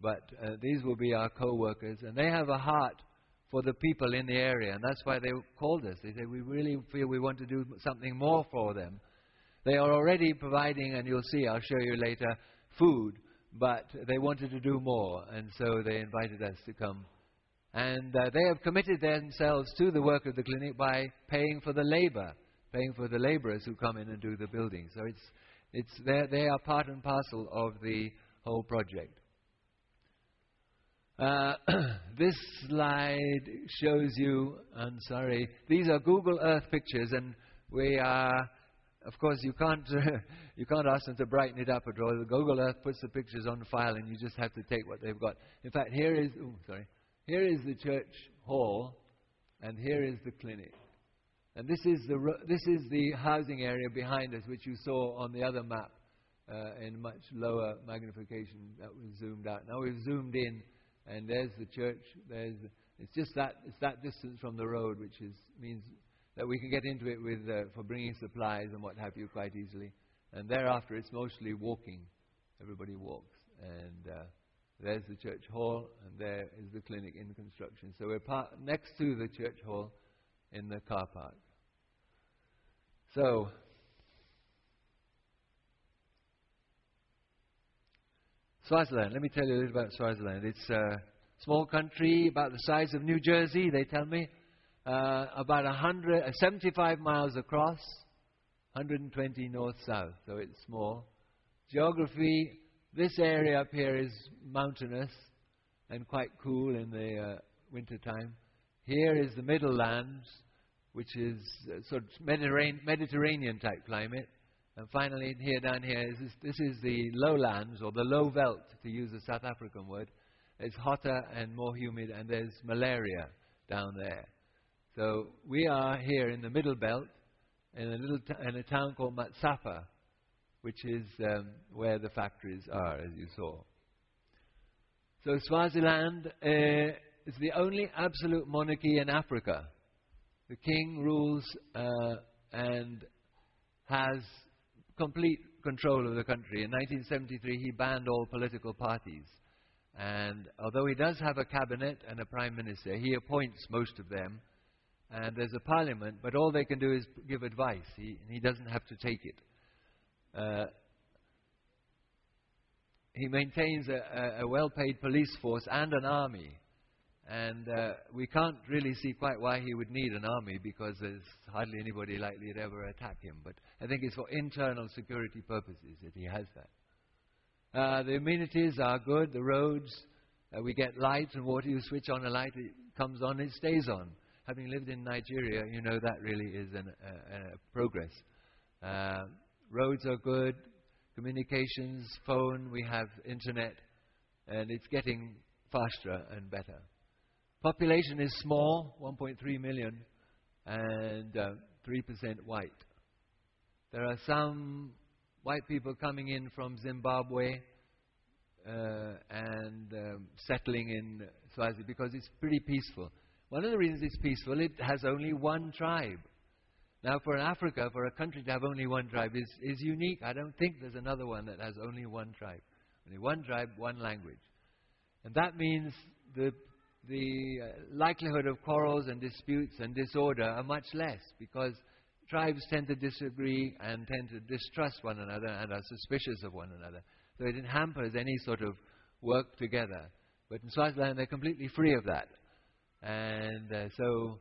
but uh, these will be our co-workers, and they have a heart for the people in the area, and that's why they called us. They said we really feel we want to do something more for them. They are already providing, and you'll see, I'll show you later, food, but they wanted to do more, and so they invited us to come. And uh, they have committed themselves to the work of the clinic by paying for the labor, paying for the laborers who come in and do the building. So it's, it's they are part and parcel of the whole project. Uh, this slide shows you, I'm sorry, these are Google Earth pictures, and we are, of course, you can't, you can't ask them to brighten it up at all. Google Earth puts the pictures on file, and you just have to take what they've got. In fact, here is, ooh, sorry, here is the church hall, and here is the clinic. And this is the, this is the housing area behind us, which you saw on the other map uh, in much lower magnification that was zoomed out. Now we've zoomed in and there's the church. There's it's just that it's that distance from the road, which is means that we can get into it with uh, for bringing supplies and what have you quite easily. And thereafter, it's mostly walking. Everybody walks, and uh, there's the church hall, and there is the clinic in construction. So we're next to the church hall in the car park. So Swaziland. Let me tell you a little about Swaziland. It's a small country about the size of New Jersey, they tell me, uh, about 100, uh, 75 miles across, 120 north-south, so it's small. Geography, this area up here is mountainous and quite cool in the uh, winter time. Here is the Middle Lands, which is uh, sort of Mediterranean type climate. And finally, here down here, is this, this is the lowlands, or the low veld, to use a South African word. It's hotter and more humid, and there's malaria down there. So we are here in the middle belt, in a little t- in a town called Matsapha, which is um, where the factories are, as you saw. So Swaziland uh, is the only absolute monarchy in Africa. The king rules uh, and has complete control of the country. In 1973, he banned all political parties. And although he does have a cabinet and a prime minister, he appoints most of them. And there's a parliament, but all they can do is give advice. He, he doesn't have to take it. Uh, he maintains a, a, a well paid police force and an army. And uh, we can't really see quite why he would need an army because there's hardly anybody likely to ever attack him. But I think it's for internal security purposes that he has that. Uh, the amenities are good, the roads, uh, we get light and water. You switch on a light, it comes on, it stays on. Having lived in Nigeria, you know that really is uh, progress. Uh, roads are good, communications, phone, we have internet, and it's getting faster and better. Population is small, 1.3 million, and uh, 3% white. There are some white people coming in from Zimbabwe uh, and um, settling in Swazi because it's pretty peaceful. One of the reasons it's peaceful, it has only one tribe. Now, for Africa, for a country to have only one tribe is, is unique. I don't think there's another one that has only one tribe. Only one tribe, one language. And that means the the uh, likelihood of quarrels and disputes and disorder are much less because tribes tend to disagree and tend to distrust one another and are suspicious of one another. So it hampers any sort of work together. But in Swaziland, they're completely free of that. And uh, so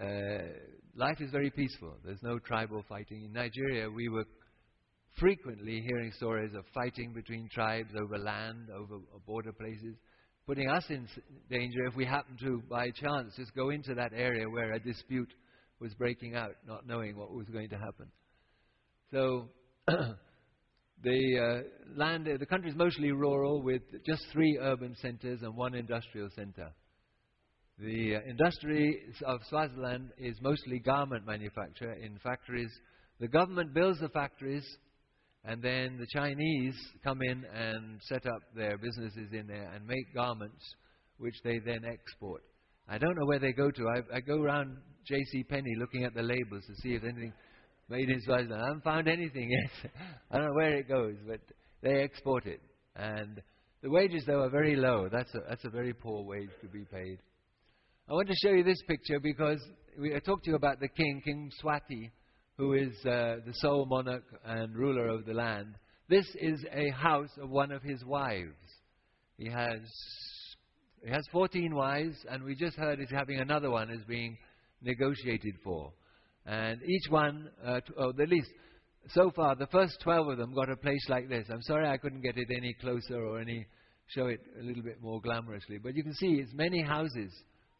uh, life is very peaceful. There's no tribal fighting. In Nigeria, we were frequently hearing stories of fighting between tribes over land, over border places putting us in danger if we happen to, by chance, just go into that area where a dispute was breaking out, not knowing what was going to happen. So, the uh, land, the country is mostly rural with just three urban centers and one industrial center. The uh, industry of Swaziland is mostly garment manufacture in factories. The government builds the factories and then the Chinese come in and set up their businesses in there and make garments, which they then export. I don't know where they go to. I, I go around J.C. Penney looking at the labels to see if anything made in Swaziland. I haven't found anything yet. I don't know where it goes, but they export it. And The wages, though, are very low. That's a, that's a very poor wage to be paid. I want to show you this picture because we, I talked to you about the king, King Mswati, who is uh, the sole monarch and ruler of the land. This is a house of one of his wives. He has, he has 14 wives, and we just heard he's having another one is being negotiated for. And each one, uh, t- oh, at least so far, the first 12 of them got a place like this. I'm sorry I couldn't get it any closer or any show it a little bit more glamorously. But you can see it's many houses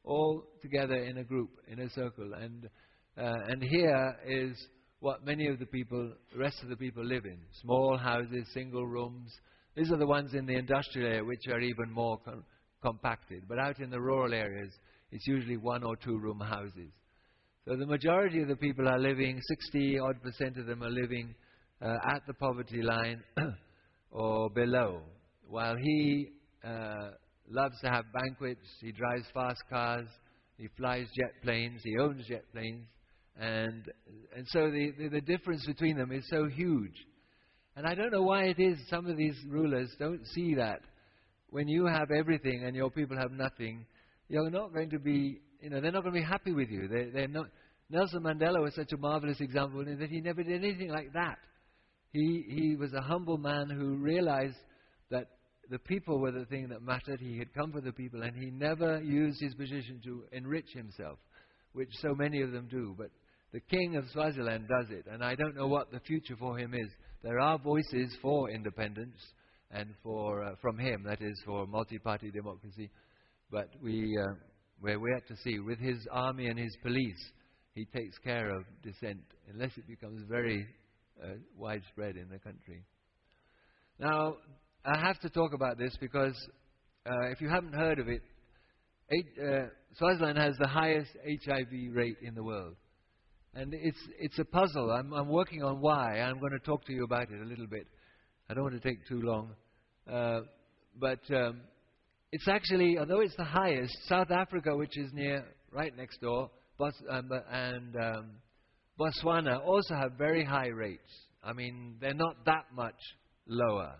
all together in a group, in a circle. And, uh, and here is what many of the people, the rest of the people live in. Small houses, single rooms. These are the ones in the industrial area which are even more com- compacted. But out in the rural areas, it's usually one or two room houses. So the majority of the people are living, 60 odd percent of them are living uh, at the poverty line or below. While he uh, loves to have banquets, he drives fast cars, he flies jet planes, he owns jet planes, and, and so the, the, the difference between them is so huge. And I don't know why it is some of these rulers don't see that. When you have everything and your people have nothing, you're not going to be you know, they're not going to be happy with you. They, they're not. Nelson Mandela was such a marvelous example in that he never did anything like that. He, he was a humble man who realized that the people were the thing that mattered. He had come for the people, and he never used his position to enrich himself, which so many of them do. But the king of Swaziland does it, and I don't know what the future for him is. There are voices for independence and for uh, from him, that is, for multi-party democracy, but we. Uh, where we have to see with his army and his police, he takes care of dissent unless it becomes very uh, widespread in the country. Now, I have to talk about this because uh, if you haven't heard of it, eight, uh, Swaziland has the highest HIV rate in the world. And it's, it's a puzzle. I'm, I'm working on why. I'm going to talk to you about it a little bit. I don't want to take too long. Uh, but um, it's actually, although it's the highest, South Africa, which is near, right next door, Bos- um, and um, Botswana also have very high rates. I mean, they're not that much lower.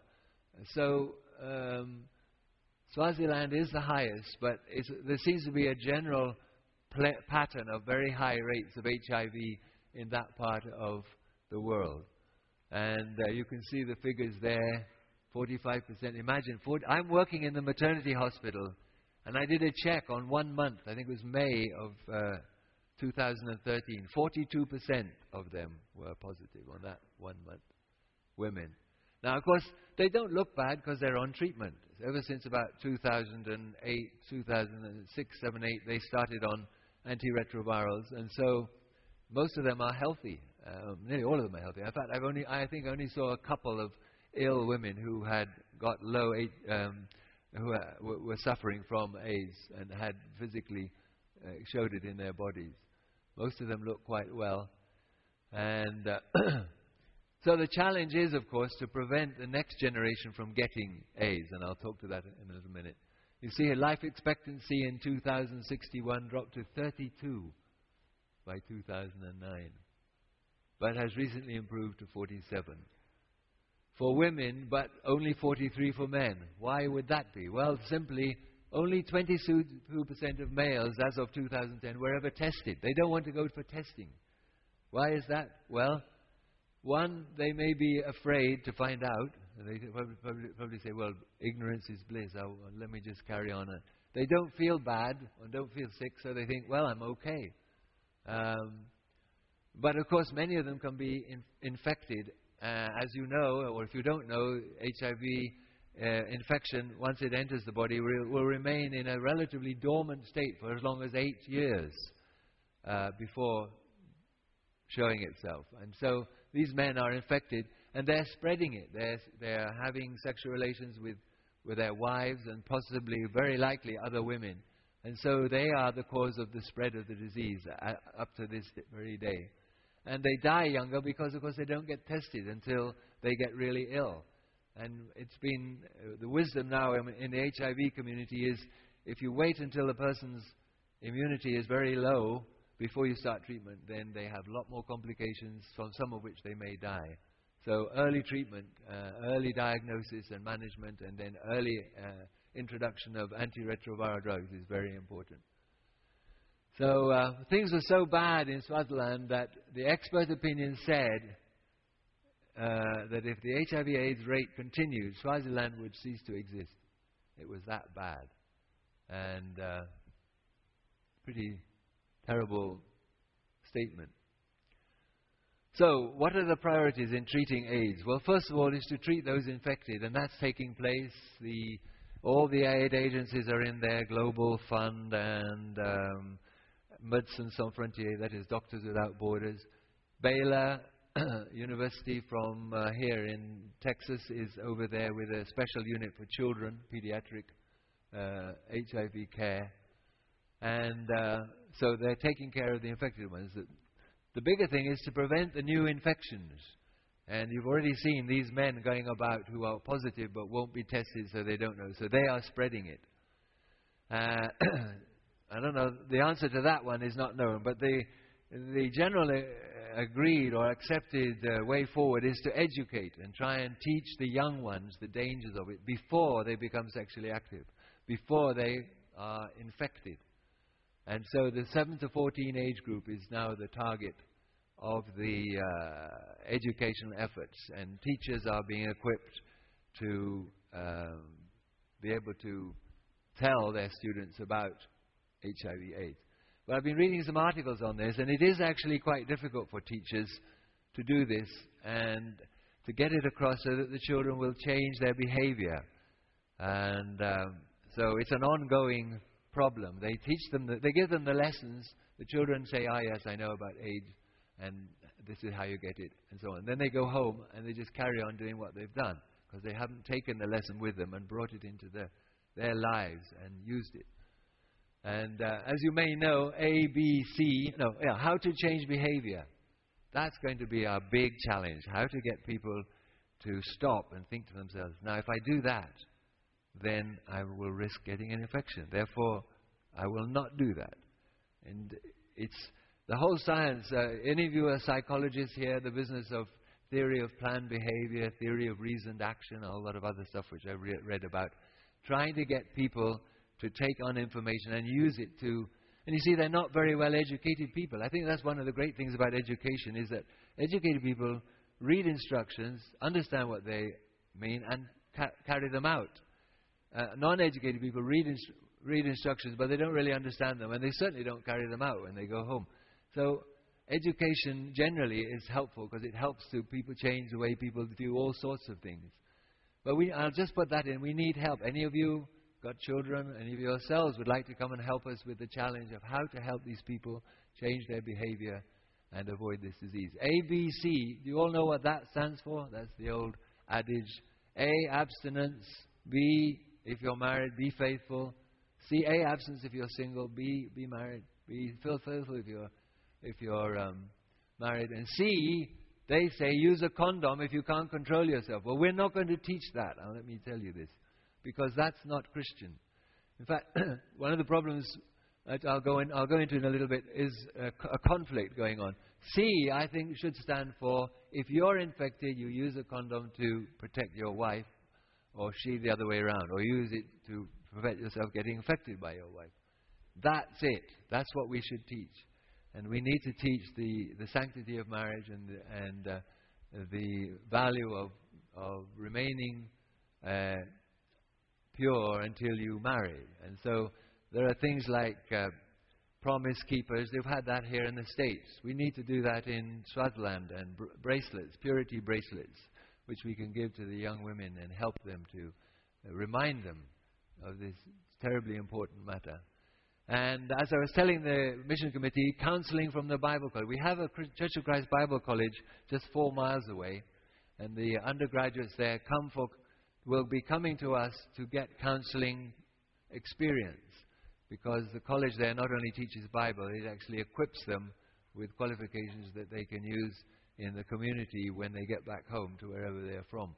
So, um, Swaziland is the highest, but there seems to be a general pattern of very high rates of HIV in that part of the world. And uh, you can see the figures there 45%. Imagine, 40, I'm working in the maternity hospital, and I did a check on one month, I think it was May of uh, 2013. 42% of them were positive on that one month, women. Now, of course, they don't look bad because they're on treatment. Ever since about 2008, 2006, 7, 8, they started on antiretrovirals, and so most of them are healthy. Um, nearly all of them are healthy. In fact, I've only, I think I only saw a couple of ill women who had got low, um, who uh, were suffering from AIDS and had physically uh, showed it in their bodies. Most of them look quite well. And uh, so the challenge is, of course, to prevent the next generation from getting AIDS, and I'll talk to that in a little minute. You see, life expectancy in 2061 dropped to 32 by 2009, but has recently improved to 47 for women, but only 43 for men. Why would that be? Well, simply, only 22% of males as of 2010 were ever tested. They don't want to go for testing. Why is that? Well, one, they may be afraid to find out. They probably, probably, say, well, ignorance is bliss. I'll, let me just carry on. They don't feel bad or don't feel sick, so they think, well, I'm okay. Um, but of course, many of them can be in, infected uh, as you know, or if you don't know, HIV uh, infection, once it enters the body, will, will, remain in a relatively dormant state for as long as eight years uh, before showing itself. And so these men are infected and they're spreading it. They're, they're having sexual relations with, with their wives and possibly, very likely, other women. And so they are the cause of the spread of the disease uh, up to this very day and they die younger because, of course, they don't get tested until they get really ill. And it's been uh, the wisdom now in, the HIV community is if you wait until the person's immunity is very low before you start treatment, then they have a lot more complications, from some of which they may die. So early treatment, uh, early diagnosis and management, and then early uh, introduction of antiretroviral drugs is very important. So uh, things were so bad in Swaziland that the expert opinion said uh, that if the HIV/AIDS rate continued, Swaziland would cease to exist. It was that bad, and uh, pretty terrible statement. So, what are the priorities in treating AIDS? Well, first of all, is to treat those infected, and that's taking place. The, all the aid agencies are in there Global Fund and um, Médecins Sans Frontières, that is Doctors Without Borders. Baylor University from uh, here in Texas is over there with a special unit for children, pediatric uh, HIV care. And uh, so they're taking care of the infected ones. The bigger thing is to prevent the new infections. And you've already seen these men going about who are positive but won't be tested so they don't know. So they are spreading it. Uh, I don't know. The answer to that one is not known. But the, the general uh, agreed or accepted uh, way forward is to educate and try and teach the young ones the dangers of it before they become sexually active, before they are infected. And so the 7 to 14 age group is now the target of the uh, educational efforts, and teachers are being equipped to um, be able to tell their students about HIV/AIDS. But I've been reading some articles on this, and it is actually quite difficult for teachers to do this and to get it across so that the children will change their behavior. And um, so it's an ongoing problem. They teach them, the, they give them the lessons. The children say, ah, yes, I know about AIDS, and this is how you get it, and so on. Then they go home and they just carry on doing what they've done because they haven't taken the lesson with them and brought it into their, their lives and used it. And uh, as you may know, A, B, C, no, yeah, how to change behavior. That's going to be our big challenge. How to get people to stop and think to themselves, now, if I do that, then I will risk getting an infection. Therefore, I will not do that. And it's the whole science. Uh, any of you are psychologists here, the business of theory of planned behavior, theory of reasoned action, a whole lot of other stuff which I've re- read about, trying to get people to take on information and use it to. And you see, they're not very well educated people. I think that's one of the great things about education is that educated people read instructions, understand what they mean, and ca- carry them out. Uh, non-educated people read, read instructions, but they don't really understand them, and they certainly don't carry them out when they go home. So education generally is helpful because it helps to people change the way people do all sorts of things. But we, I'll just put that in. We need help. Any of you got children, any of yourselves would like to come and help us with the challenge of how to help these people change their behavior and avoid this disease. ABC, do you all know what that stands for? That's the old adage. A, abstinence. B, if you're married, be faithful. C, A, absence if you're single. B, be married. Be faithful if you're, if you're um, married. And C, they say use a condom if you can't control yourself. Well, we're not going to teach that. Now, let me tell you this. Because that's not Christian. In fact, one of the problems that I'll go, in, I'll go into in a little bit is a, a conflict going on. C, I think, should stand for if you're infected, you use a condom to protect your wife or she the other way around, or use it to prevent yourself getting infected by your wife. That's it. That's what we should teach. And we need to teach the, the sanctity of marriage and and, uh, the value of, of remaining uh, pure until you marry. And so there are things like uh, promise keepers. They've had that here in the States. We need to do that in Swaziland and br- bracelets, purity bracelets which we can give to the young women and help them to uh, remind them of this terribly important matter. And as I was telling the mission committee, counseling from the Bible College. We have a Church of Christ Bible College just four miles away, and the undergraduates there come for, will be coming to us to get counseling experience because the college there not only teaches Bible, it actually equips them with qualifications that they can use in the community when they get back home to wherever they're from.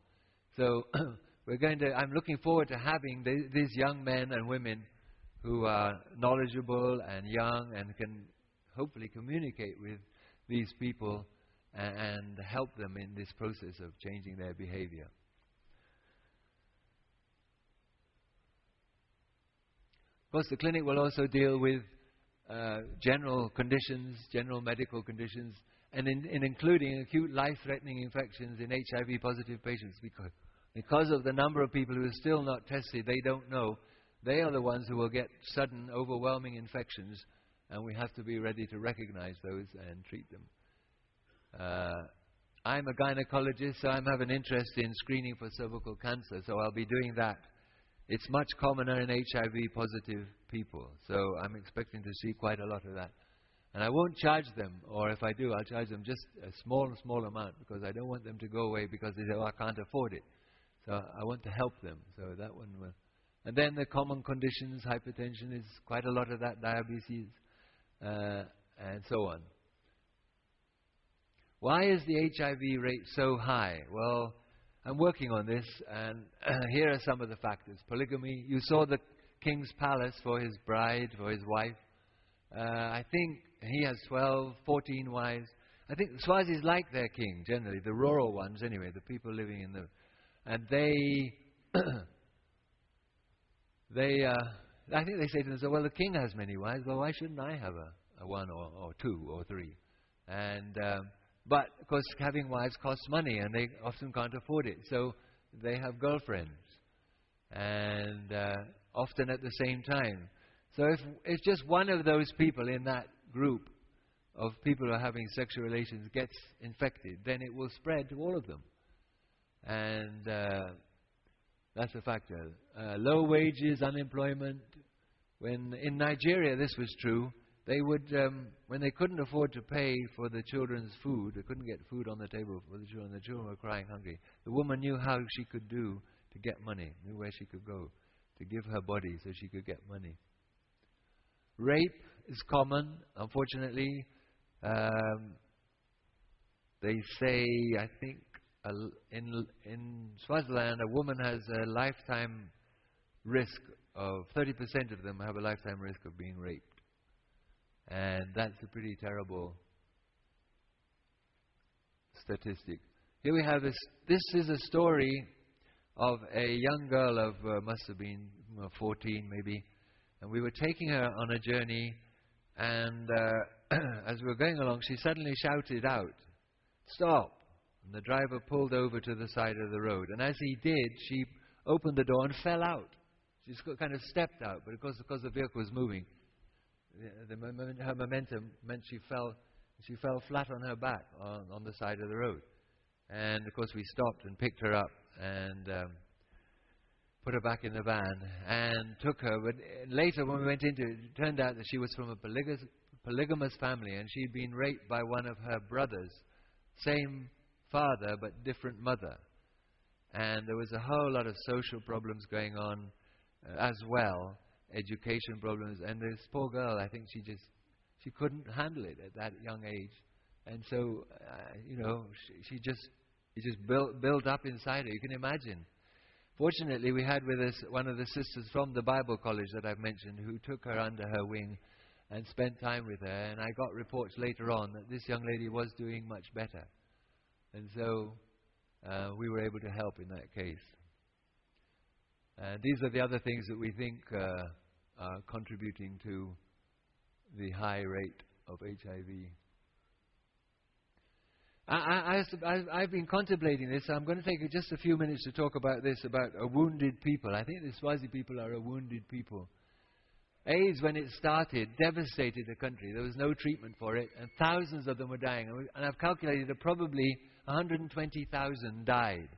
So we're going to, I'm looking forward to having the, these young men and women who are knowledgeable and young and can hopefully communicate with these people and, and help them in this process of changing their behavior. Of course, the clinic will also deal with uh, general conditions, general medical conditions, and in, in including acute life-threatening infections in HIV-positive patients because, because of the number of people who are still not tested, they don't know. They are the ones who will get sudden, overwhelming infections, and we have to be ready to recognize those and treat them. Uh, I'm a gynecologist, so I have an interest in screening for cervical cancer, so I'll be doing that it's much commoner in HIV positive people, so I'm expecting to see quite a lot of that. And I won't charge them, or if I do, I'll charge them just a small, small amount because I don't want them to go away because they say, oh, I can't afford it. So I want to help them. So that one will. And then the common conditions, hypertension is quite a lot of that, diabetes, uh, and so on. Why is the HIV rate so high? Well, I'm working on this, and here are some of the factors. Polygamy. You saw the king's palace for his bride, for his wife. Uh, I think he has 12, 14 wives. I think Swazis like their king, generally, the rural ones, anyway, the people living in the. And they. they. Uh, I think they say to themselves, well, the king has many wives, well, why shouldn't I have a, a one or, or two or three? And. Um, but, of course, having wives costs money and they often can't afford it. So they have girlfriends. And uh, often at the same time. So if, if just one of those people in that group of people who are having sexual relations gets infected, then it will spread to all of them. And uh, that's a factor. Uh, low wages, unemployment. When in Nigeria this was true, they would, um, when they couldn't afford to pay for the children's food, they couldn't get food on the table for the children, the children were crying hungry. The woman knew how she could do to get money, knew where she could go to give her body so she could get money. Rape is common, unfortunately. Um, they say, I think, in, in Swaziland, a woman has a lifetime risk of 30% of them have a lifetime risk of being raped. And that's a pretty terrible statistic. Here we have this. This is a story of a young girl of uh, must have been 14 maybe, and we were taking her on a journey, and uh, as we were going along, she suddenly shouted out, "Stop!" And the driver pulled over to the side of the road, and as he did, she opened the door and fell out. She kind of stepped out, but of course, because the vehicle was moving, the, the, her momentum meant she fell, she fell flat on her back on, on the side of the road. And of course, we stopped and picked her up and um, put her back in the van and took her. But later, when we went into it, it turned out that she was from a polygamous, family and she'd been raped by one of her brothers, same father but different mother. And there was a whole lot of social problems going on uh, as well education problems. And this poor girl, I think she just she couldn't handle it at that young age, and so uh, you know she, she just it just built built up inside her. You can imagine. Fortunately, we had with us one of the sisters from the Bible college that I've mentioned who took her under her wing and spent time with her. And I got reports later on that this young lady was doing much better. And so uh, we were able to help in that case. And these are the other things that we think uh, uh, contributing to the high rate of HIV. I, have been contemplating this. I'm going to take just a few minutes to talk about this about a wounded people. I think the Swazi people are a wounded people. AIDS, when it started, devastated the country. There was no treatment for it, and thousands of them were dying. And I've calculated that probably 120,000 died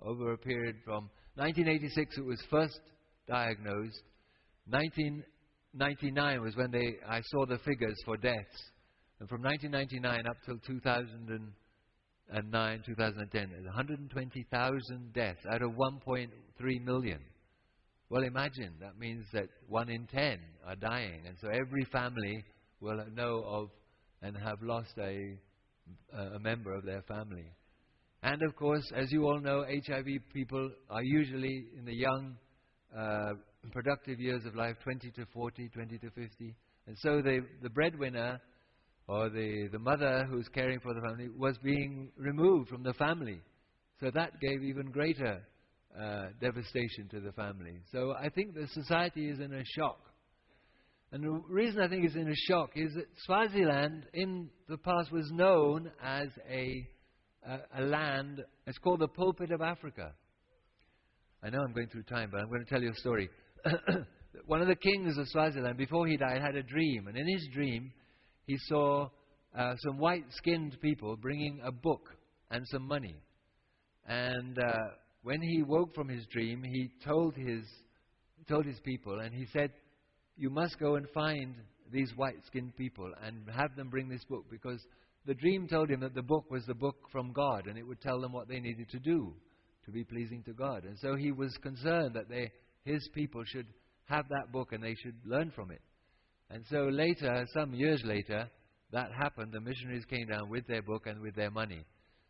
over a period from 1986, it was first diagnosed, 1999 was when they, I saw the figures for deaths. And from 1999 up till 2009, 2010, 120,000 deaths out of 1.3 million. Well, imagine, that means that one in ten are dying. And so every family will know of and have lost a, a member of their family. And of course, as you all know, HIV people are usually in the young uh, productive years of life 20 to 40, 20 to 50. And so they, the breadwinner or the, the mother who's caring for the family was being removed from the family. So that gave even greater uh, devastation to the family. So I think the society is in a shock. And the reason I think it's in a shock is that Swaziland in the past was known as a, a, a land, it's called the pulpit of Africa. I know I'm going through time, but I'm going to tell you a story. One of the kings of Swaziland, before he died, had a dream. And in his dream, he saw uh, some white skinned people bringing a book and some money. And uh, when he woke from his dream, he told his, told his people, and he said, You must go and find these white skinned people and have them bring this book because the dream told him that the book was the book from God and it would tell them what they needed to do to be pleasing to God. And so he was concerned that they, his people should have that book and they should learn from it. And so later, some years later, that happened. The missionaries came down with their book and with their money.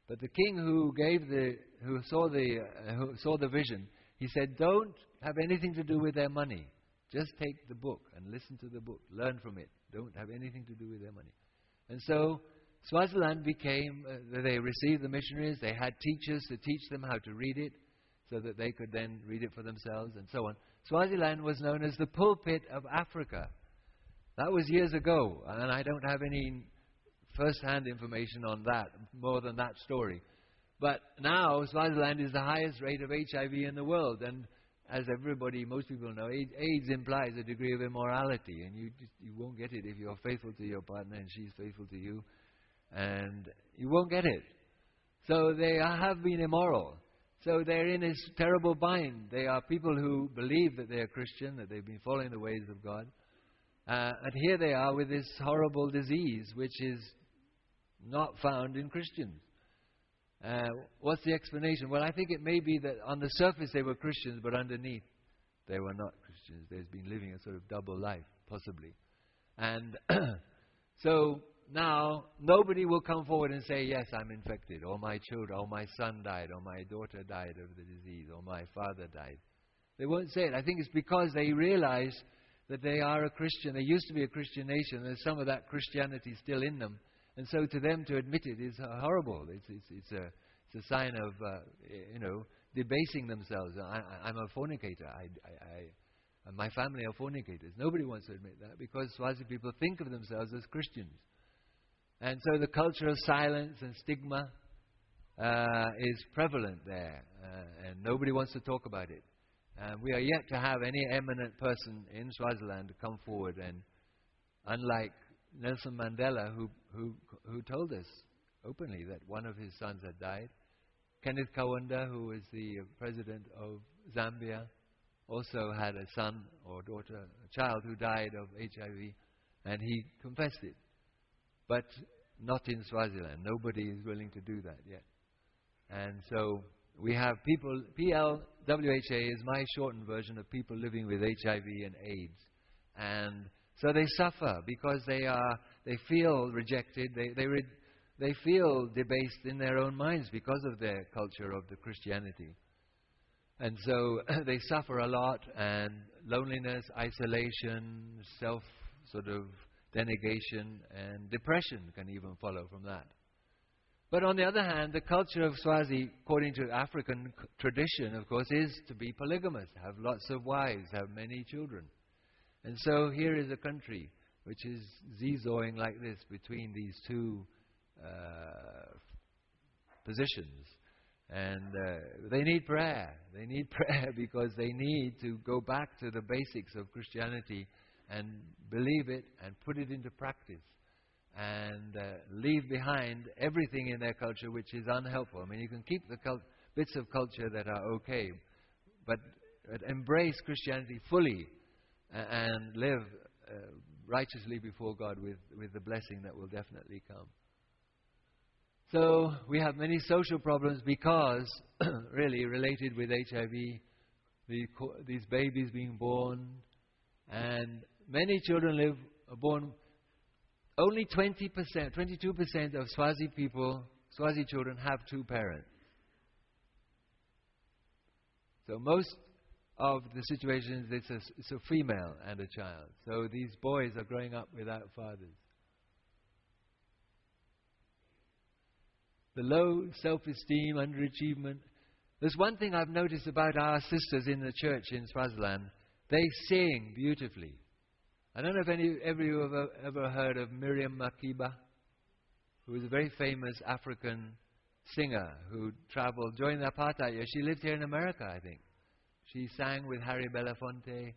But the king who gave the, who saw the, uh, who saw the vision, he said, "Don't have anything to do with their money. Just take the book and listen to the book. Learn from it. Don't have anything to do with their money." And so Swaziland became. Uh, they received the missionaries. They had teachers to teach them how to read it, so that they could then read it for themselves, and so on. Swaziland was known as the pulpit of Africa. That was years ago, and I don't have any first-hand information on that, more than that story. But now, Swaziland is the highest rate of HIV in the world, and as everybody, most people know, AIDS implies a degree of immorality, and you just, you won't get it if you're faithful to your partner and she's faithful to you, and you won't get it. So they have been immoral. So they're in this terrible bind. They are people who believe that they are Christian, that they've been following the ways of God. Uh, and here they are with this horrible disease, which is not found in Christians. Uh, what's the explanation? Well, I think it may be that on the surface they were Christians, but underneath they were not Christians. They've been living a sort of double life, possibly. And so now nobody will come forward and say, Yes, I'm infected, or my children, or my son died, or my daughter died of the disease, or my father died. They won't say it. I think it's because they realize that they are a Christian. They used to be a Christian nation. There's some of that Christianity still in them. And so to them to admit it is horrible. It's, it's, it's, a, it's a sign of, uh, you know, debasing themselves. I, am a fornicator. I, I, I, my family are fornicators. Nobody wants to admit that because Swazi people think of themselves as Christians. And so the culture of silence and stigma uh, is prevalent there, uh, and nobody wants to talk about it. And we are yet to have any eminent person in Swaziland come forward and, unlike Nelson Mandela, who, who, who told us openly that one of his sons had died. Kenneth Kaunda, who was the president of Zambia, also had a son or daughter, a child who died of HIV, and he confessed it. But not in Swaziland. Nobody is willing to do that yet. And so we have people, PLWHA is my shortened version of people living with HIV and AIDS. And so they suffer because they, are, they feel rejected, they, they, re- they feel debased in their own minds because of their culture of the Christianity. And so they suffer a lot, and loneliness, isolation, self sort of denigration, and depression can even follow from that. But on the other hand, the culture of Swazi, according to African tradition, of course, is to be polygamous, have lots of wives, have many children. And so here is a country which is zeezawing like this between these two uh, positions. And uh, they need prayer. They need prayer because they need to go back to the basics of Christianity and believe it and put it into practice and uh, leave behind everything in their culture which is unhelpful. I mean, you can keep the cult- bits of culture that are okay, but, but embrace Christianity fully and live uh, righteously before God with, with the blessing that will definitely come. So we have many social problems because, really, related with HIV, the, these babies being born, and many children live born. Only 20%, 22% of Swazi people, Swazi children, have two parents. So most of the situations, it's a, it's a female and a child. So these boys are growing up without fathers. the low self esteem, underachievement. There's one thing I've noticed about our sisters in the church in Swaziland they sing beautifully. I don't know if any, of you have ever, ever heard of Miriam Makeba, who was a very famous African singer who traveled during the apartheid years. She lived here in America, I think. She sang with Harry Belafonte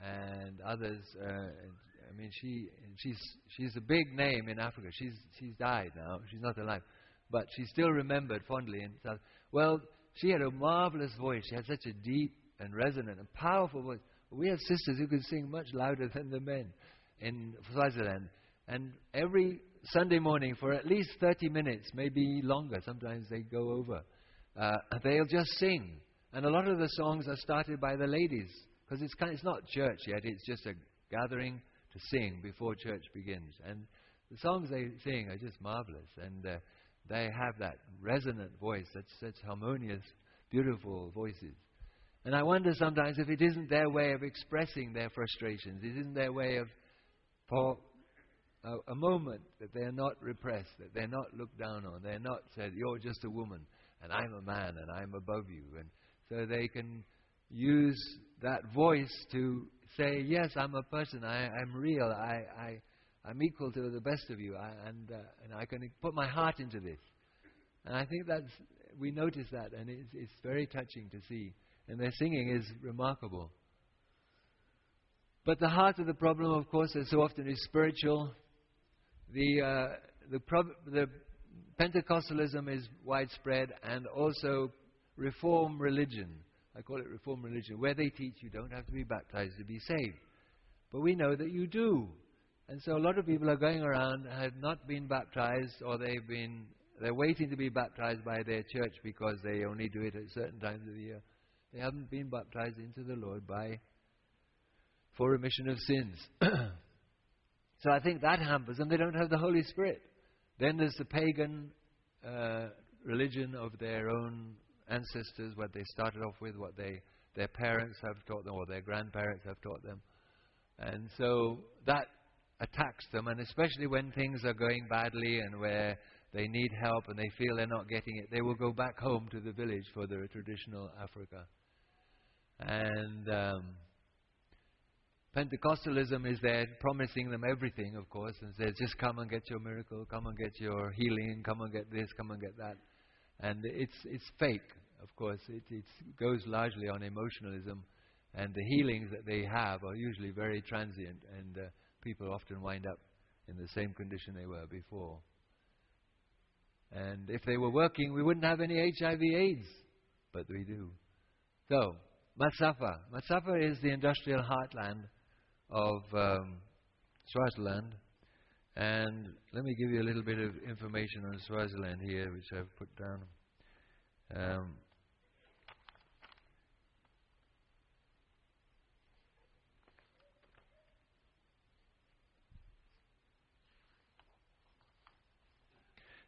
and others. Uh, I mean, she she's she's a big name in Africa. She's she's died now. She's not alive, but she's still remembered fondly in South. Well, she had a marvelous voice. She had such a deep and resonant and powerful voice. We have sisters who can sing much louder than the men in Swaziland, and every Sunday morning for at least 30 minutes, maybe longer. Sometimes they go over. Uh, they'll just sing, and a lot of the songs are started by the ladies because it's kind. Of, it's not church yet. It's just a gathering to sing before church begins. And the songs they sing are just marvelous. And uh, they have that resonant voice, such, such harmonious, beautiful voices. And I wonder sometimes if it isn't their way of expressing their frustrations, it isn't their way of, for a, a moment, that they're not repressed, that they're not looked down on, they're not said, you're just a woman, and I'm a man, and I'm above you. And so they can use that voice to say, yes, I'm a person, I, am real, I, I, I'm equal to the best of you, I, and, uh, and I can put my heart into this. And I think that's, we notice that, and it's, it's very touching to see. And their singing is remarkable. But the heart of the problem, of course, as so often is spiritual. The, uh, the, prob- the Pentecostalism is widespread, and also Reform religion I call it reform religion, where they teach you don't have to be baptized to be saved. But we know that you do. And so a lot of people are going around have not been baptized or they've been they're waiting to be baptized by their church because they only do it at certain times of the year. They haven't been baptized into the Lord by for remission of sins. so I think that hampers them. They don't have the Holy Spirit. Then there's the pagan uh, religion of their own ancestors, what they started off with, what they, their parents have taught them, or their grandparents have taught them. And so that attacks them, and especially when things are going badly and where they need help and they feel they're not getting it, they will go back home to the village for their traditional Africa. And um, Pentecostalism is there promising them everything, of course, and says, just come and get your miracle, come and get your healing, come and get this, come and get that. And it's, it's fake, of course. It goes largely on emotionalism, and the healings that they have are usually very transient, and uh, people often wind up in the same condition they were before. And if they were working, we wouldn't have any HIV/AIDS, but we do. So, Matsapha. Matsapha is the industrial heartland of um, Swaziland. And let me give you a little bit of information on Swaziland here, which I've put down. Um,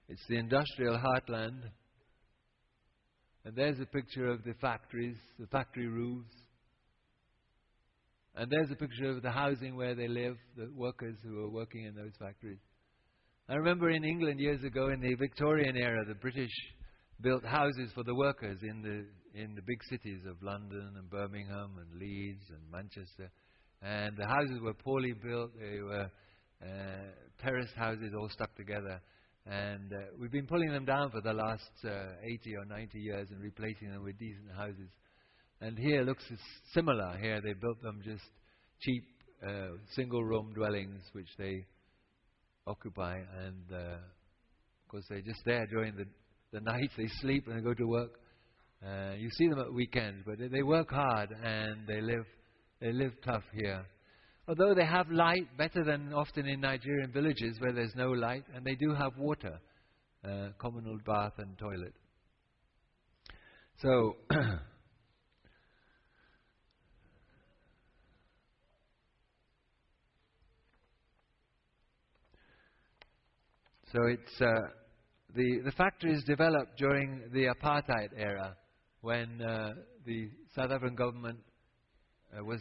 it's the industrial heartland. And there's a picture of the factories, the factory roofs. And there's a picture of the housing where they live, the workers who are working in those factories. I remember in England years ago in the Victorian era, the British built houses for the workers in the, in the big cities of London and Birmingham and Leeds and Manchester. And the houses were poorly built, they were uh, terraced houses all stuck together. And uh, we've been pulling them down for the last uh, 80 or 90 years and replacing them with decent houses. And here looks similar. Here they built them just cheap uh, single room dwellings which they occupy. And uh, of course, they're just there during the, the night. They sleep and they go to work. Uh, you see them at weekends, but they, they work hard and they live, they live tough here. Although they have light better than often in Nigerian villages where there's no light, and they do have water, uh, communal bath and toilet. So So it's uh, the the factories developed during the apartheid era, when uh, the South African government uh, was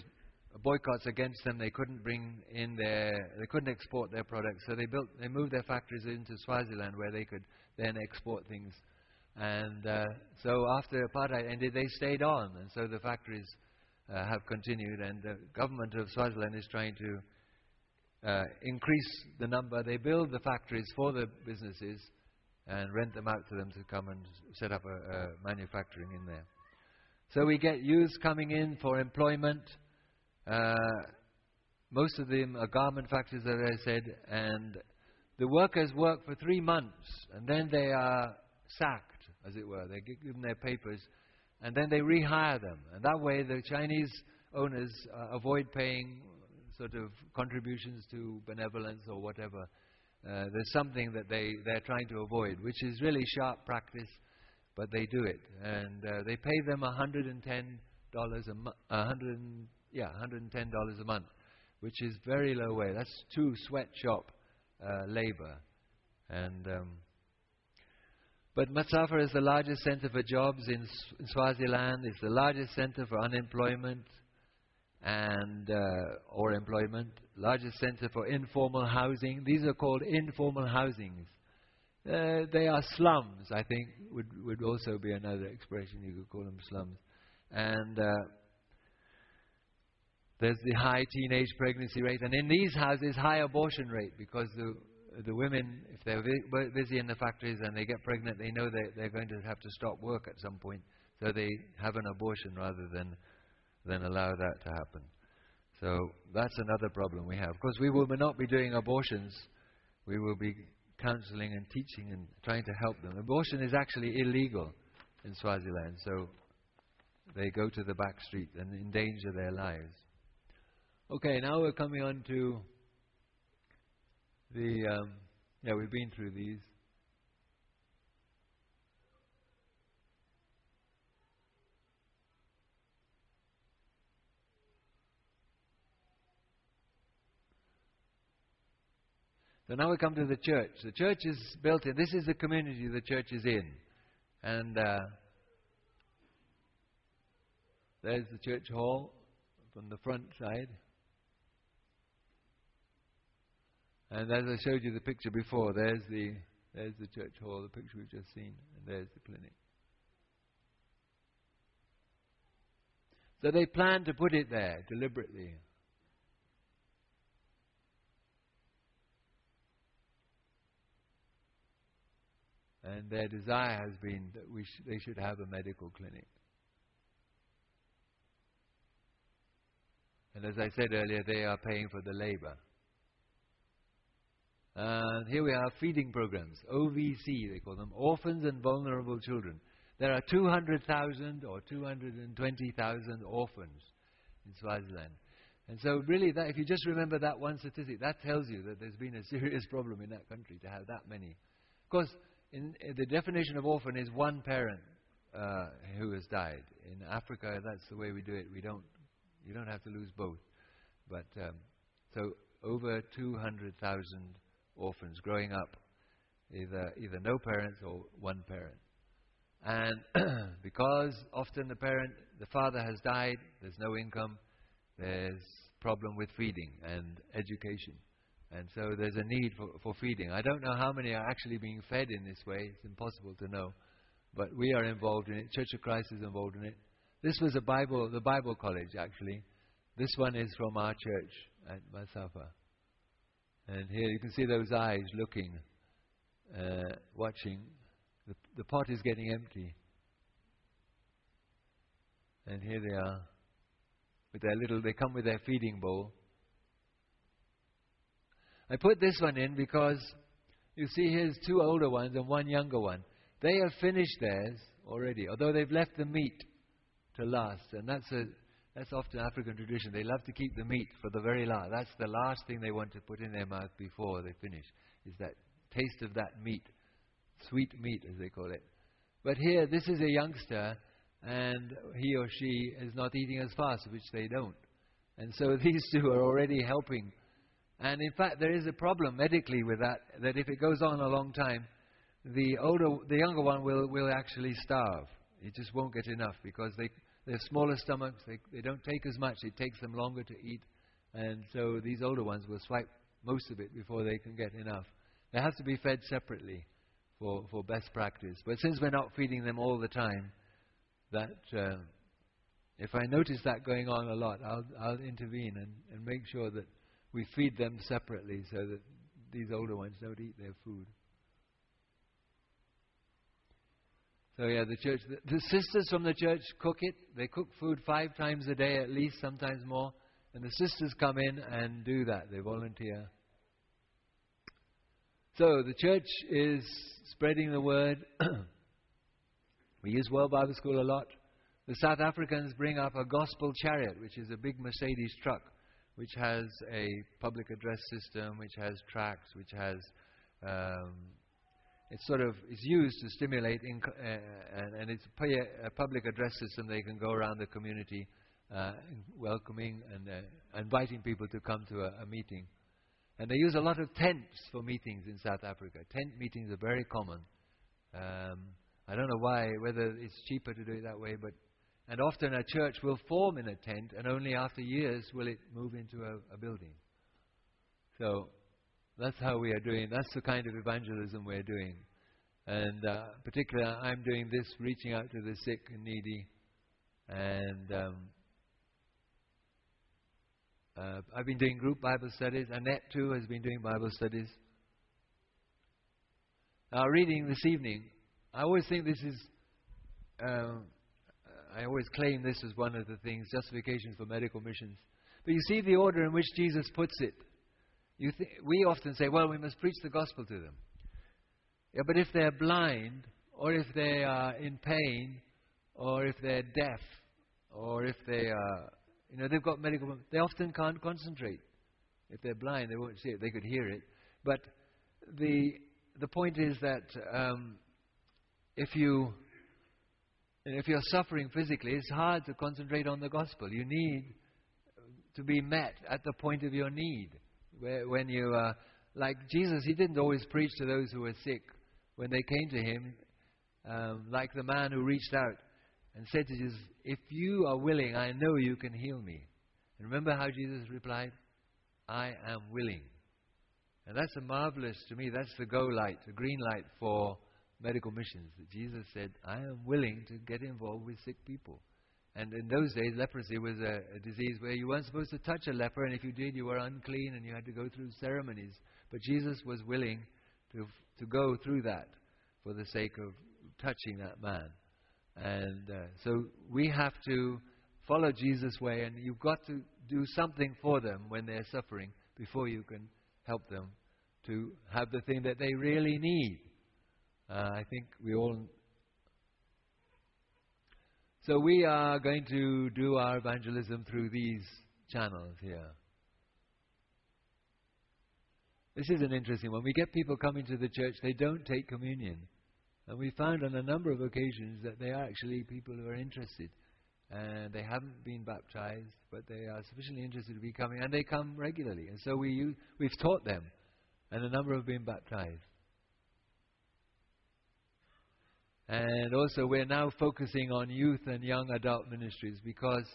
boycotts against them. They couldn't bring in their, they couldn't export their products. So they built, they moved their factories into Swaziland where they could then export things. And uh, so after apartheid ended, they stayed on, and so the factories uh, have continued. And the government of Swaziland is trying to uh, increase the number. They build the factories for the businesses and rent them out to them to come and set up a, a manufacturing in there. So we get youths coming in for employment. Uh, most of them are garment factories, as I said, and the workers work for three months and then they are sacked, as it were. They give them their papers and then they rehire them. And that way the Chinese owners uh, avoid paying sort of contributions to benevolence or whatever. Uh, there's something that they, they're trying to avoid, which is really sharp practice, but they do it. And uh, they pay them $110 a month, 100 yeah, $110 a month, which is very low wage. That's two sweatshop uh, labor. And um, but Matsapha is the largest center for jobs in, in Swaziland. It's the largest center for unemployment and uh, or employment. Largest center for informal housing. These are called informal housings. Uh, they are slums, I think, would would also be another expression. You could call them slums. And uh, there's the high teenage pregnancy rate, and in these houses, high abortion rate because the the women, if they're busy in the factories and they get pregnant, they know that they're going to have to stop work at some point, so they have an abortion rather than than allow that to happen. So that's another problem we have. Of course, we will not be doing abortions. We will be counseling and teaching and trying to help them. Abortion is actually illegal in Swaziland, so they go to the back street and endanger their lives. Okay, now we're coming on to the. Um, yeah, we've been through these. So now we come to the church. The church is built in. This is the community the church is in. And uh, there's the church hall from the front side. And as I showed you the picture before, there's the, there's the church hall, the picture we've just seen, and there's the clinic. So they planned to put it there deliberately. And their desire has been that we sh- they should have a medical clinic. And as I said earlier, they are paying for the labor. And here we have feeding programs, OVC they call them, Orphans and Vulnerable Children. There are 200,000 or 220,000 orphans in Swaziland. And so, really, that, if you just remember that one statistic, that tells you that there's been a serious problem in that country to have that many. Of course, in, in the definition of orphan is one parent uh, who has died. In Africa, that's the way we do it. We don't, you don't have to lose both. But um, so over 200,000 orphans growing up, either, either no parents or one parent. And because often the parent, the father has died, there's no income, there's problem with feeding and education. And so there's a need for, for feeding. I don't know how many are actually being fed in this way. It's impossible to know. But we are involved in it. Church of Christ is involved in it. This was a Bible, the Bible college, actually. This one is from our church at Matsapha. And here you can see those eyes looking, uh, watching. The, the pot is getting empty. And here they are with their little, they come with their feeding bowl. I put this one in because you see here's two older ones and one younger one. They have finished theirs already, although they've left the meat to last. And that's a that's often African tradition. They love to keep the meat for the very last. That's the last thing they want to put in their mouth before they finish, is that taste of that meat. Sweet meat, as they call it. But here, this is a youngster, and he or she is not eating as fast, which they don't. And so these two are already helping. And in fact, there is a problem medically with that, that if it goes on a long time, the older, the younger one will, will actually starve. It just won't get enough because they, they have smaller stomachs. They, they don't take as much. It takes them longer to eat. And so these older ones will swipe most of it before they can get enough. They have to be fed separately for, for best practice. But since we're not feeding them all the time, that uh, if I notice that going on a lot, I'll, I'll intervene and, and make sure that we feed them separately so that these older ones don't eat their food. So yeah, the church, the, the, sisters from the church cook it. They cook food five times a day at least, sometimes more. And the sisters come in and do that. They volunteer. So the church is spreading the word. we use World Bible School a lot. The South Africans bring up a gospel chariot, which is a big Mercedes truck, which has a public address system, which has tracks, which has um, it's sort of it's used to stimulate inc- uh, and, and, it's a, a, public address system. They can go around the community, uh, welcoming and uh, inviting people to come to a, a, meeting. And they use a lot of tents for meetings in South Africa. Tent meetings are very common. Um, I don't know why, whether it's cheaper to do it that way, but and often a church will form in a tent, and only after years will it move into a, a building. So that's how we are doing. That's the kind of evangelism we're doing. And uh, particularly, I'm doing this, reaching out to the sick and needy. And um, uh, I've been doing group Bible studies. Annette, too, has been doing Bible studies. Now, reading this evening, I always think this is. Um, I always claim this as one of the things, justifications for medical missions. But you see the order in which Jesus puts it. Th- we often say, well, we must preach the gospel to them. Yeah, but if they're blind, or if they are in pain, or if they're deaf, or if they are, you know, they've got medical, they often can't concentrate. If they're blind, they won't see it. They could hear it. But the, the point is that um, if you if you're suffering physically, it's hard to concentrate on the gospel. You need to be met at the point of your need. Where, when you, uh, like Jesus, he didn't always preach to those who were sick. When they came to him, um, like the man who reached out and said to Jesus, If you are willing, I know you can heal me. And remember how Jesus replied? I am willing. And that's a marvelous, to me, that's the go light, the green light for medical missions that Jesus said, I am willing to get involved with sick people. And in those days, leprosy was a, a, disease where you weren't supposed to touch a leper, and if you did, you were unclean and you had to go through ceremonies. But Jesus was willing to, to go through that for the sake of touching that man. And uh, so we have to follow Jesus' way, and you've got to do something for them when they're suffering before you can help them to have the thing that they really need. Uh, I think we all. So we are going to do our evangelism through these channels here. This is an interesting one. We get people coming to the church, they don't take communion. And we found on a number of occasions that they are actually people who are interested. And they haven't been baptized, but they are sufficiently interested to be coming, and they come regularly. And so we we've taught them, and a number have been baptized. And also, we're now focusing on youth and young adult ministries because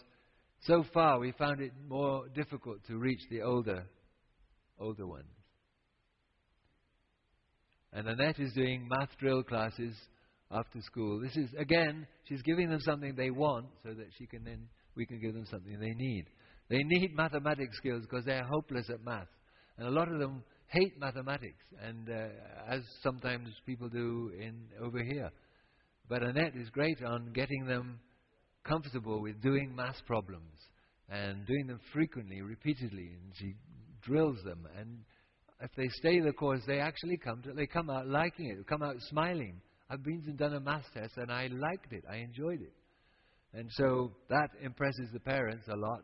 so far we found it more difficult to reach the older, older ones. And Annette is doing math drill classes after school. This is again, she's giving them something they want so that she can then we can give them something they need. They need mathematics skills because they're hopeless at math, and a lot of them hate mathematics, and uh, as sometimes people do in over here. But Annette is great on getting them comfortable with doing math problems and doing them frequently, repeatedly, and she drills them. And if they stay the course, they actually come to, they come out liking it, come out smiling. I've been and done a math test and I liked it, I enjoyed it. And so that impresses the parents a lot.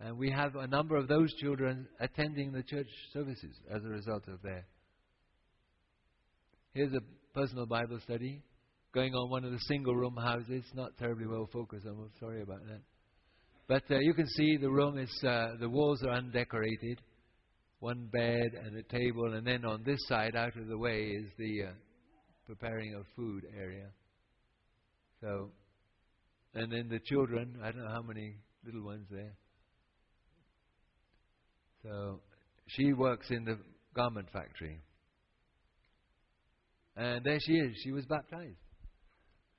And we have a number of those children attending the church services as a result of that. Here's a personal Bible study going on one of the single room houses. Not terribly well focused. I'm sorry about that. But uh, you can see the room is uh, the walls are undecorated. One bed and a table, and then on this side, out of the way, is the uh, preparing of food area. So And then the children, I don't know how many little ones there. So she works in the garment factory. And there she is. She was baptized.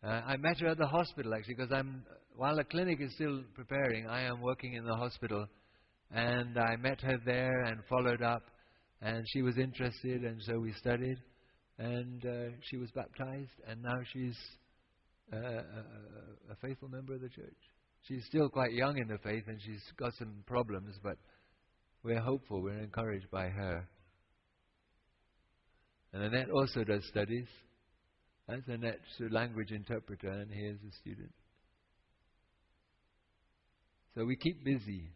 Uh, I met her at the hospital actually because I'm while the clinic is still preparing, I am working in the hospital, and I met her there and followed up, and she was interested, and so we studied, and uh, she was baptized, and now she's uh, a, a faithful member of the church. She's still quite young in the faith, and she's got some problems, but we're hopeful, we're encouraged by her. And Annette also does studies. That's Annette's language interpreter, and here's a student. So we keep busy.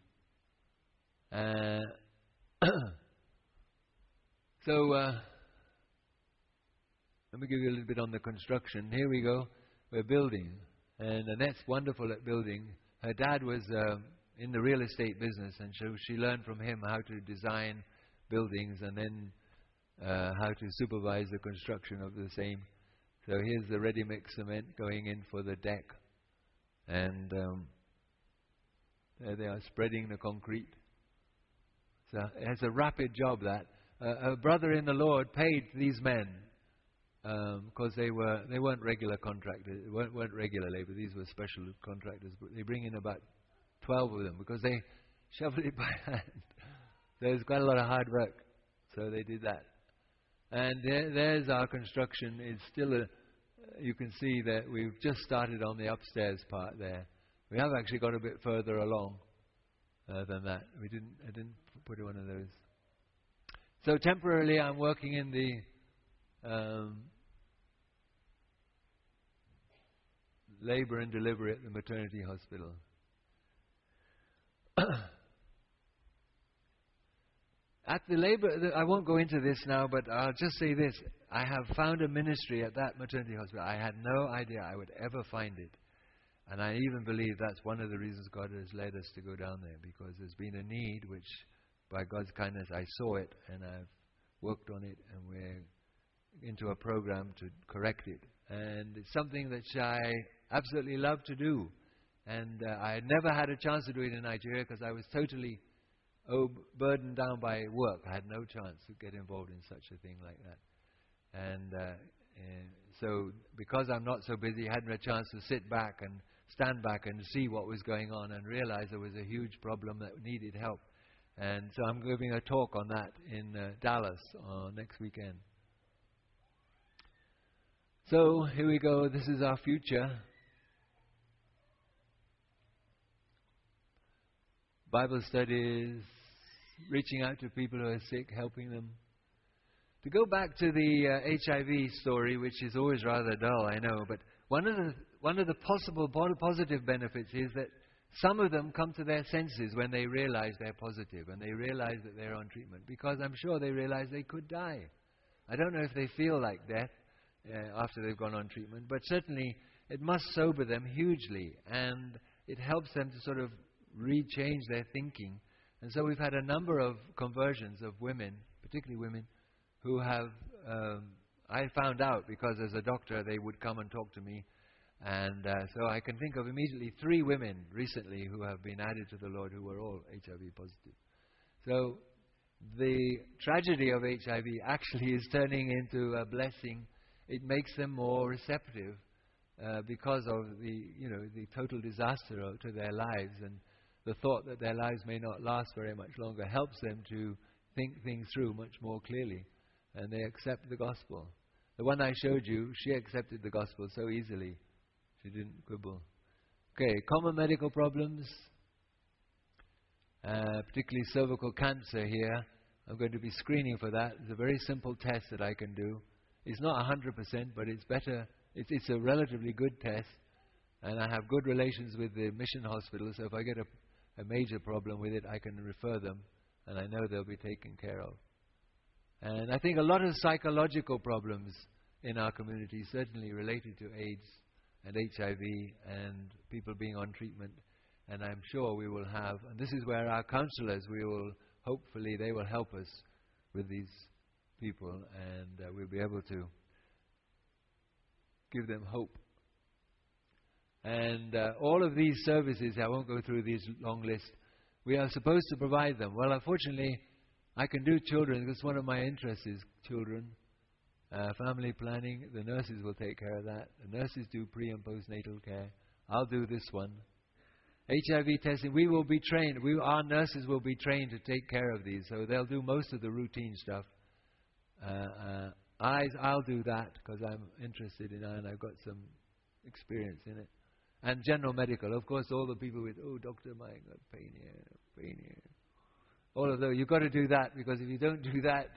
Uh, so uh, let me give you a little bit on the construction. Here we go. We're building, and Annette's wonderful at building. Her dad was uh, in the real estate business, and so she learned from him how to design buildings and then uh, how to supervise the construction of the same. So here's the ready mix cement going in for the deck, and um, there they are spreading the concrete. So it's a rapid job that. Uh, a brother in the Lord paid these men because um, they were they weren't regular contractors, weren't, weren't regular labor. These were special contractors. But they bring in about twelve of them because they shoveled it by hand. There's quite a lot of hard work, so they did that. And there, there's our construction. It's still a. You can see that we've just started on the upstairs part there. We have actually got a bit further along uh, than that. We didn't. I didn't put one of those. So temporarily, I'm working in the um, labour and delivery at the maternity hospital. at the labour, I won't go into this now, but I'll just say this: I have found a ministry at that maternity hospital. I had no idea I would ever find it. And I even believe that's one of the reasons God has led us to go down there, because there's been a need which, by God's kindness, I saw it and I've worked on it, and we're into a program to correct it. And it's something that I absolutely love to do. And uh, I had never had a chance to do it in Nigeria because I was totally oh, burdened down by work. I had no chance to get involved in such a thing like that. And, uh, and so, because I'm not so busy, I hadn't a chance to sit back and stand back and see what was going on and realize there was a huge problem that needed help. And so I'm giving a talk on that in uh, Dallas uh, next weekend. So here we go. This is our future. Bible studies, reaching out to people who are sick, helping them. To go back to the uh, HIV story, which is always rather dull, I know, but one of the one of the possible positive benefits is that some of them come to their senses when they realize they're positive and they realize that they're on treatment because I'm sure they realize they could die. I don't know if they feel like death uh, after they've gone on treatment, but certainly it must sober them hugely and it helps them to sort of rechange their thinking. And so we've had a number of conversions of women, particularly women, who have. Um, I found out because as a doctor they would come and talk to me and uh, so I can think of immediately three women recently who have been added to the Lord who were all HIV positive. So the tragedy of HIV actually is turning into a blessing. It makes them more receptive uh, because of the, you know, the total disaster to their lives and the thought that their lives may not last very much longer helps them to think things through much more clearly and they accept the gospel. The one I showed you, she accepted the gospel so easily. She didn't quibble. Okay, common medical problems, uh, particularly cervical cancer here. I'm going to be screening for that. It's a very simple test that I can do. It's not 100%, but it's better. It's, it's a relatively good test. And I have good relations with the mission hospital, so if I get a, a major problem with it, I can refer them, and I know they'll be taken care of. And I think a lot of psychological problems in our community, certainly related to AIDS, and HIV and people being on treatment. And I'm sure we will have, and this is where our counselors, we will, hopefully, they will help us with these people and uh, we'll be able to give them hope. And uh, all of these services, I won't go through these long lists, we are supposed to provide them. Well, unfortunately, I can do children because one of my interests is children. Uh, family planning, the nurses will take care of that. The nurses do pre and postnatal care. I'll do this one. HIV testing, we will be trained. We, our nurses will be trained to take care of these, so they'll do most of the routine stuff. Uh, uh, I, I'll do that because I'm interested in it and I've got some experience in it. And general medical, of course, all the people with, oh, doctor, my God, pain here, pain here. All of those, you've got to do that because if you don't do that,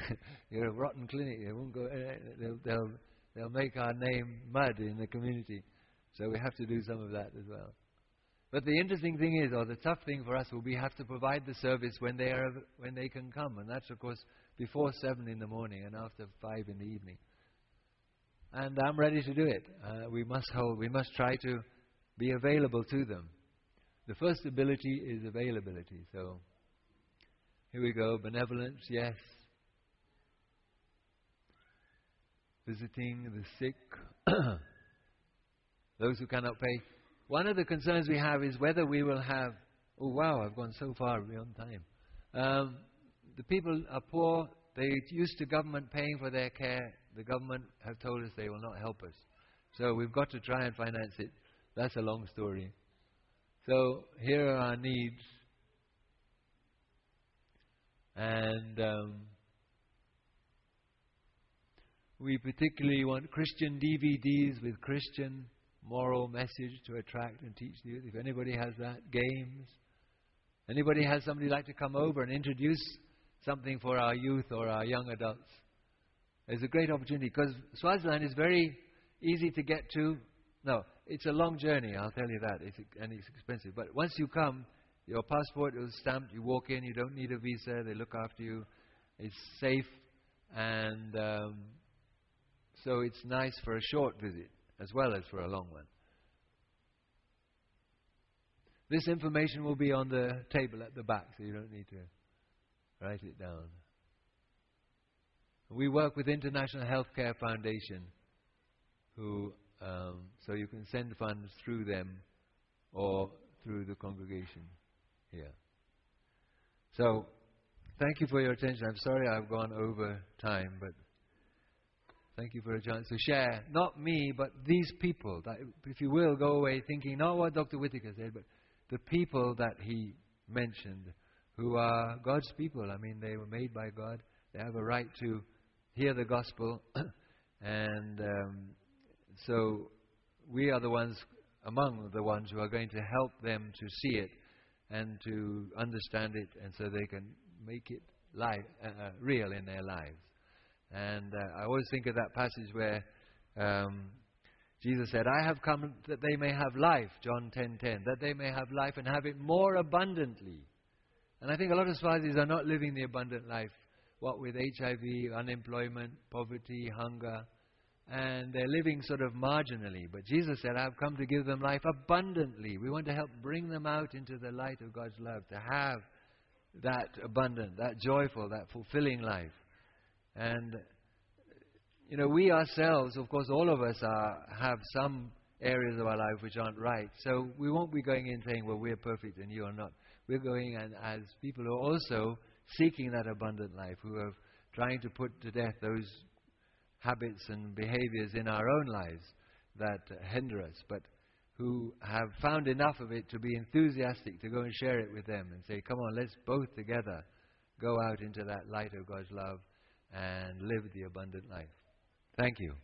you're a rotten clinic. They won't go. Eh, they'll, they'll, they'll make our name mud in the community. So we have to do some of that as well. But the interesting thing is, or the tough thing for us, will we have to provide the service when they are when they can come, and that's of course before seven in the morning and after five in the evening. And I'm ready to do it. Uh, we must hold. We must try to be available to them. The first ability is availability. So here we go. Benevolence, yes. Visiting the sick, those who cannot pay. One of the concerns we have is whether we will have. Oh, wow, I've gone so far beyond time. Um, the people are poor. They're used to government paying for their care. The government have told us they will not help us. So we've got to try and finance it. That's a long story. So here are our needs. And um, we particularly want Christian DVDs with Christian moral message to attract and teach the youth. If anybody has that, games. Anybody has somebody like to come over and introduce something for our youth or our young adults? It's a great opportunity because Swaziland is very easy to get to. No, it's a long journey, I'll tell you that, it's, and it's expensive. But once you come, your passport is stamped, you walk in, you don't need a visa, they look after you, it's safe, and um, so it's nice for a short visit as well as for a long one. This information will be on the table at the back, so you don't need to write it down. We work with International Healthcare Foundation, who um, so you can send funds through them or through the congregation here. So, thank you for your attention. I'm sorry I've gone over time, but Thank you for a chance to share, not me, but these people. That, if you will, go away thinking not what Dr. Whitaker said, but the people that he mentioned, who are God's people. I mean, they were made by God. They have a right to hear the gospel. and um, so we are the ones, among the ones, who are going to help them to see it and to understand it, and so they can make it uh, uh, real in their lives. And uh, I always think of that passage where um, Jesus said, I have come that they may have life, John 10:10, 10, 10, that they may have life and have it more abundantly. And I think a lot of Swazis are not living the abundant life, what with HIV, unemployment, poverty, hunger, and they're living sort of marginally. But Jesus said, I have come to give them life abundantly. We want to help bring them out into the light of God's love, to have that abundant, that joyful, that fulfilling life. And, you know, we ourselves, of course, all of us are, have some areas of our life which aren't right. So we won't be going in saying, well, we're perfect and you are not. We're going and as people who are also seeking that abundant life, who are trying to put to death those habits and behaviors in our own lives that hinder us, but who have found enough of it to be enthusiastic to go and share it with them and say, come on, let's both together go out into that light of God's love and live the abundant life. Thank you.